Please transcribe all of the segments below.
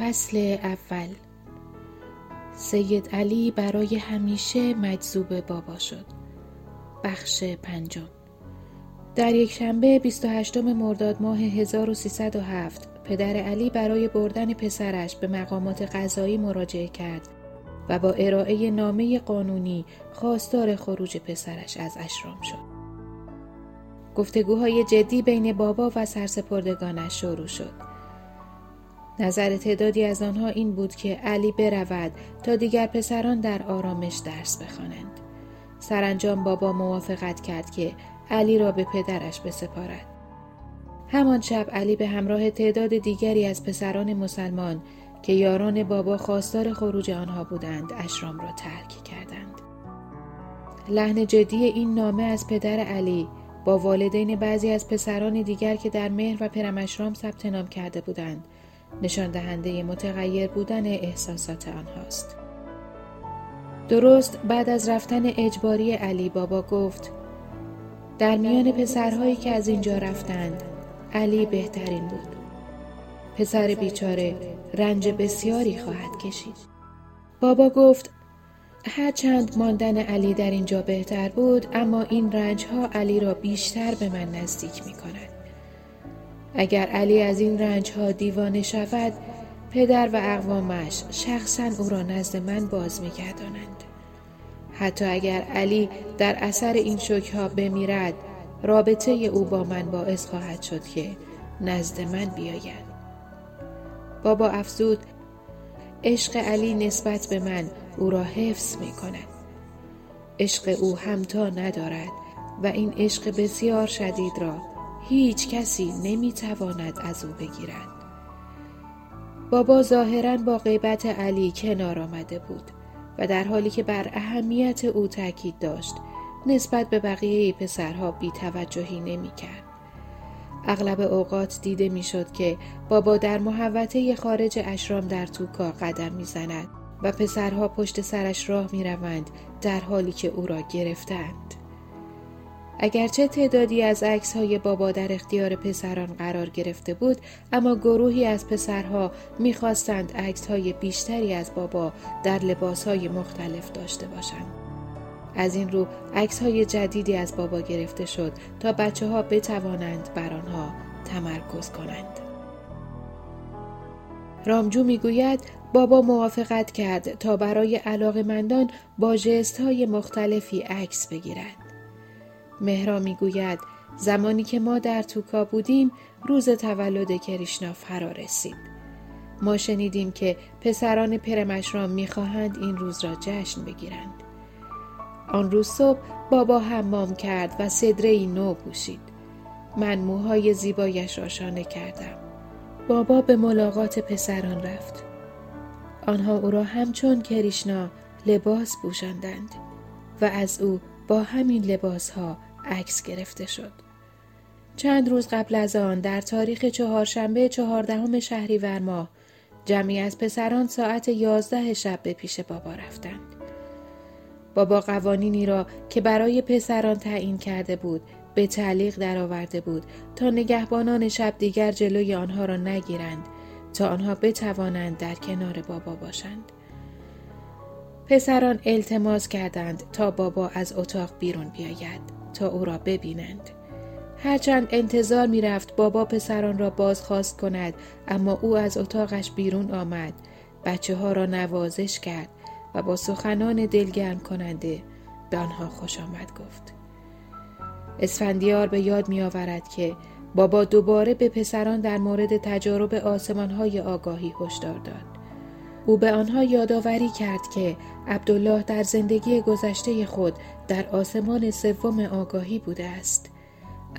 فصل اول سید علی برای همیشه مجذوب بابا شد بخش پنجم در یک شنبه 28 مرداد ماه 1307 پدر علی برای بردن پسرش به مقامات قضایی مراجعه کرد و با ارائه نامه قانونی خواستار خروج پسرش از اشرام شد. گفتگوهای جدی بین بابا و سرسپردگانش شروع شد. نظر تعدادی از آنها این بود که علی برود تا دیگر پسران در آرامش درس بخوانند. سرانجام بابا موافقت کرد که علی را به پدرش بسپارد. همان شب علی به همراه تعداد دیگری از پسران مسلمان که یاران بابا خواستار خروج آنها بودند اشرام را ترک کردند. لحن جدی این نامه از پدر علی با والدین بعضی از پسران دیگر که در مهر و پرمشرام ثبت نام کرده بودند نشان دهنده متغیر بودن احساسات آنهاست. درست بعد از رفتن اجباری علی بابا گفت در میان پسرهایی که از اینجا رفتند علی بهترین بود. پسر بیچاره رنج بسیاری خواهد کشید. بابا گفت هرچند ماندن علی در اینجا بهتر بود اما این رنج ها علی را بیشتر به من نزدیک می کند. اگر علی از این رنج ها دیوانه شود پدر و اقوامش شخصا او را نزد من باز میگردانند. حتی اگر علی در اثر این ها بمیرد رابطه او با من باعث خواهد شد که نزد من بیاید. بابا افزود عشق علی نسبت به من او را حفظ می کند عشق او همتا ندارد و این عشق بسیار شدید را هیچ کسی نمی‌تواند از او بگیرد. بابا ظاهرا با غیبت علی کنار آمده بود و در حالی که بر اهمیت او تاکید داشت نسبت به بقیه پسرها بی توجهی نمی کرد. اغلب اوقات دیده می‌شد که بابا در محوطه خارج اشرام در توکا قدم می‌زند و پسرها پشت سرش راه می روند در حالی که او را گرفتند. اگرچه تعدادی از عکس های بابا در اختیار پسران قرار گرفته بود اما گروهی از پسرها می‌خواستند عکس های بیشتری از بابا در لباس های مختلف داشته باشند. از این رو عکس های جدیدی از بابا گرفته شد تا بچه ها بتوانند بر آنها تمرکز کنند. رامجو می‌گوید بابا موافقت کرد تا برای علاقمندان با جست های مختلفی عکس بگیرد. مهرا می‌گوید زمانی که ما در توکا بودیم روز تولد کریشنا فرا رسید. ما شنیدیم که پسران پرمشرام می‌خواهند این روز را جشن بگیرند. آن روز صبح بابا حمام کرد و صدره نو پوشید. من موهای زیبایش را شانه کردم. بابا به ملاقات پسران رفت. آنها او را همچون کریشنا لباس پوشاندند و از او با همین لباس ها عکس گرفته شد. چند روز قبل از آن در تاریخ چهارشنبه چهاردهم شهریور ماه جمعی از پسران ساعت یازده شب به پیش بابا رفتند. بابا قوانینی را که برای پسران تعیین کرده بود به تعلیق درآورده بود تا نگهبانان شب دیگر جلوی آنها را نگیرند تا آنها بتوانند در کنار بابا باشند. پسران التماس کردند تا بابا از اتاق بیرون بیاید. تا او را ببینند. هرچند انتظار می رفت بابا پسران را بازخواست کند اما او از اتاقش بیرون آمد بچه ها را نوازش کرد و با سخنان دلگرم کننده به آنها خوش آمد گفت. اسفندیار به یاد می آورد که بابا دوباره به پسران در مورد تجارب آسمان های آگاهی هشدار داد. او به آنها یادآوری کرد که عبدالله در زندگی گذشته خود در آسمان سوم آگاهی بوده است.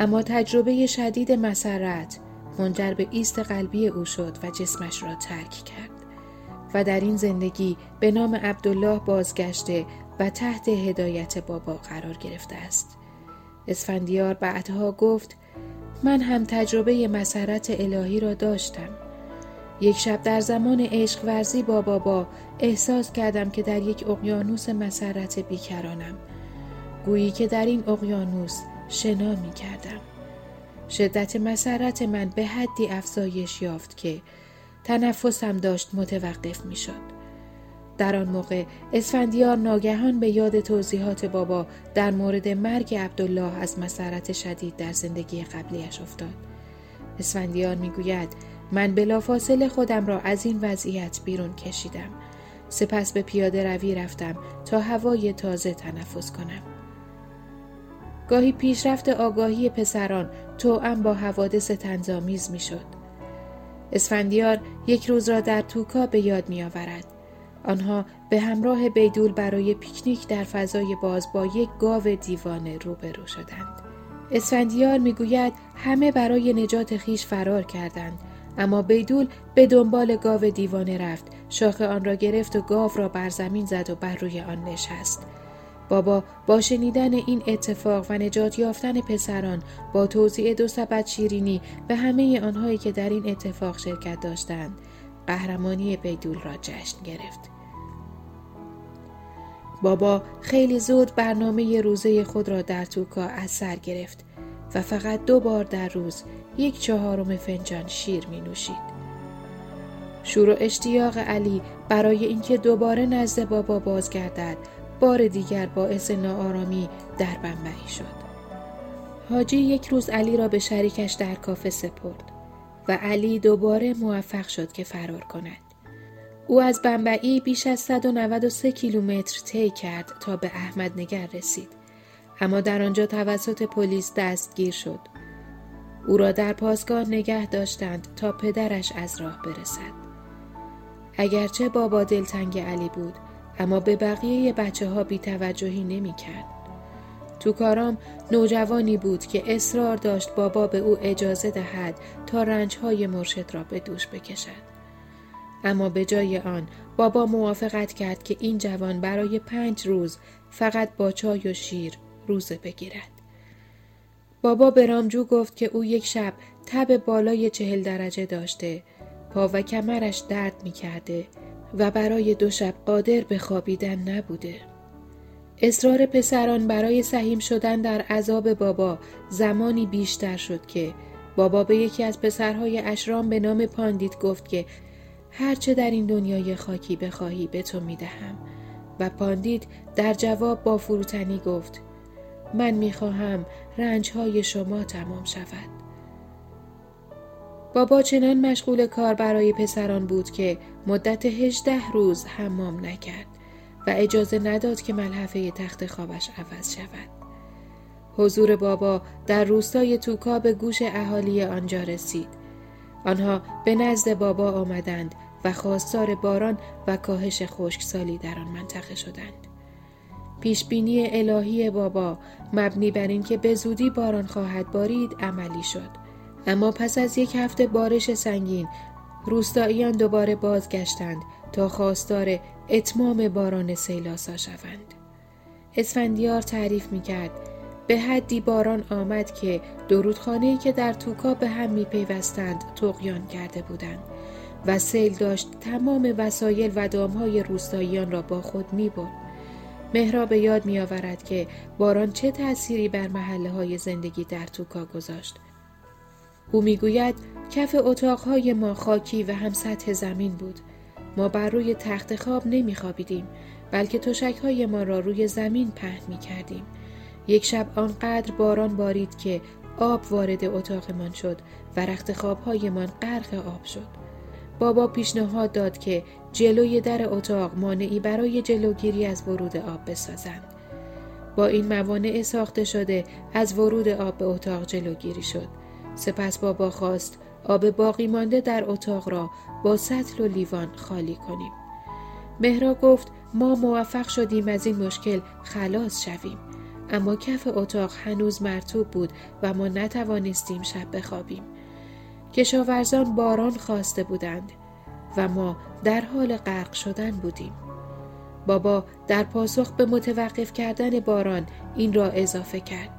اما تجربه شدید مسرت منجر به ایست قلبی او شد و جسمش را ترک کرد و در این زندگی به نام عبدالله بازگشته و تحت هدایت بابا قرار گرفته است. اسفندیار بعدها گفت من هم تجربه مسرت الهی را داشتم. یک شب در زمان عشق ورزی با بابا احساس کردم که در یک اقیانوس مسرت بیکرانم گویی که در این اقیانوس شنا می کردم. شدت مسرت من به حدی افزایش یافت که تنفسم داشت متوقف می شد. در آن موقع اسفندیار ناگهان به یاد توضیحات بابا در مورد مرگ عبدالله از مسرت شدید در زندگی قبلیش افتاد. اسفندیار می‌گوید من بلافاصله خودم را از این وضعیت بیرون کشیدم. سپس به پیاده روی رفتم تا هوای تازه تنفس کنم. گاهی پیشرفت آگاهی پسران توأم با حوادث تنظامیز می شد. اسفندیار یک روز را در توکا به یاد می آورد. آنها به همراه بیدول برای پیکنیک در فضای باز با یک گاو دیوانه روبرو شدند. اسفندیار می‌گوید همه برای نجات خیش فرار کردند اما بیدول به دنبال گاو دیوانه رفت. شاخه آن را گرفت و گاو را بر زمین زد و بر روی آن نشست. بابا با شنیدن این اتفاق و نجات یافتن پسران با توضیع دو سبد شیرینی به همه آنهایی که در این اتفاق شرکت داشتند قهرمانی بیدول را جشن گرفت. بابا خیلی زود برنامه روزه خود را در توکا از سر گرفت و فقط دو بار در روز یک چهارم فنجان شیر می نوشید. شور و اشتیاق علی برای اینکه دوباره نزد بابا بازگردد بار دیگر باعث ناآرامی در بنبعی شد. حاجی یک روز علی را به شریکش در کافه سپرد و علی دوباره موفق شد که فرار کند. او از بمبئی بیش از 193 کیلومتر طی کرد تا به احمد نگر رسید. اما در آنجا توسط پلیس دستگیر شد. او را در پاسگاه نگه داشتند تا پدرش از راه برسد. اگرچه بابا دلتنگ علی بود اما به بقیه بچه ها بی توجهی نمی کرد. تو کارام نوجوانی بود که اصرار داشت بابا به او اجازه دهد تا رنجهای مرشد را به دوش بکشد. اما به جای آن بابا موافقت کرد که این جوان برای پنج روز فقط با چای و شیر روزه بگیرد. بابا به رامجو گفت که او یک شب تب بالای چهل درجه داشته پا و کمرش درد می کرده و برای دو شب قادر به خوابیدن نبوده. اصرار پسران برای سهیم شدن در عذاب بابا زمانی بیشتر شد که بابا به یکی از پسرهای اشرام به نام پاندیت گفت که هرچه در این دنیای خاکی بخواهی به تو می دهم و پاندیت در جواب با فروتنی گفت من می خواهم رنجهای شما تمام شود. بابا چنان مشغول کار برای پسران بود که مدت هجده روز حمام نکرد و اجازه نداد که ملحفه تخت خوابش عوض شود. حضور بابا در روستای توکا به گوش اهالی آنجا رسید آنها به نزد بابا آمدند و خواستار باران و کاهش خشکسالی در آن منطقه شدند. پیشبینی الهی بابا مبنی بر اینکه به زودی باران خواهد بارید عملی شد. اما پس از یک هفته بارش سنگین روستاییان دوباره بازگشتند تا خواستار اتمام باران سیلاسا شوند. اسفندیار تعریف می کرد به حدی باران آمد که درودخانه‌ای که در توکا به هم می پیوستند تقیان کرده بودند و سیل داشت تمام وسایل و دامهای روستاییان را با خود می برد. مهرا به یاد می آورد که باران چه تأثیری بر محله های زندگی در توکا گذاشت. او می گوید کف اتاقهای ما خاکی و هم سطح زمین بود. ما بر روی تخت خواب نمی خوابیدیم بلکه تشک های ما را روی زمین پهن می کردیم. یک شب آنقدر باران بارید که آب وارد اتاقمان شد و رخت خوابهایمان غرق آب شد. بابا پیشنهاد داد که جلوی در اتاق مانعی برای جلوگیری از ورود آب بسازند. با این موانع ساخته شده از ورود آب به اتاق جلوگیری شد. سپس بابا خواست آب باقی مانده در اتاق را با سطل و لیوان خالی کنیم. مهرا گفت ما موفق شدیم از این مشکل خلاص شویم. اما کف اتاق هنوز مرتوب بود و ما نتوانستیم شب بخوابیم. کشاورزان باران خواسته بودند و ما در حال غرق شدن بودیم. بابا در پاسخ به متوقف کردن باران این را اضافه کرد.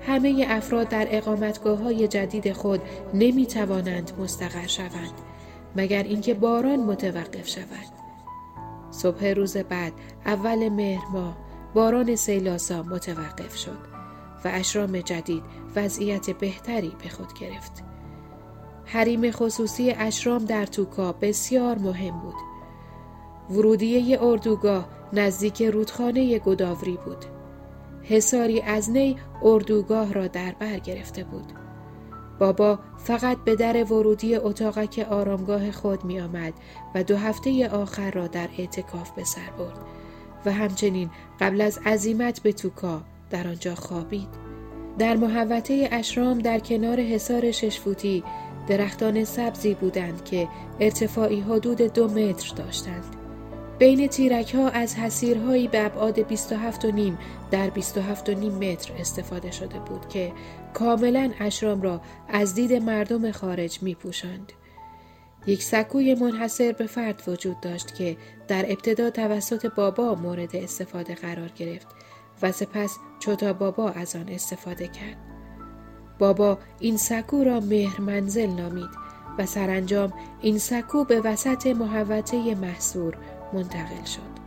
همه افراد در اقامتگاه های جدید خود نمی توانند مستقر شوند مگر اینکه باران متوقف شود. صبح روز بعد اول مهر ماه باران سیلاسا متوقف شد و اشرام جدید وضعیت بهتری به خود گرفت. حریم خصوصی اشرام در توکا بسیار مهم بود. ورودیه اردوگاه نزدیک رودخانه گداوری بود. حساری از نی اردوگاه را در بر گرفته بود. بابا فقط به در ورودی اتاقک آرامگاه خود می آمد و دو هفته آخر را در اعتکاف به سر برد و همچنین قبل از عزیمت به توکا در آنجا خوابید. در محوطه اشرام در کنار حصار ششفوتی درختان سبزی بودند که ارتفاعی حدود دو متر داشتند. بین تیرک ها از حسیرهایی به ابعاد 27 و نیم در 27 و نیم متر استفاده شده بود که کاملا اشرام را از دید مردم خارج می پوشند. یک سکوی منحصر به فرد وجود داشت که در ابتدا توسط بابا مورد استفاده قرار گرفت و سپس چوتا بابا از آن استفاده کرد. بابا این سکو را مهر منزل نامید و سرانجام این سکو به وسط محوطه محصور منتقل شد.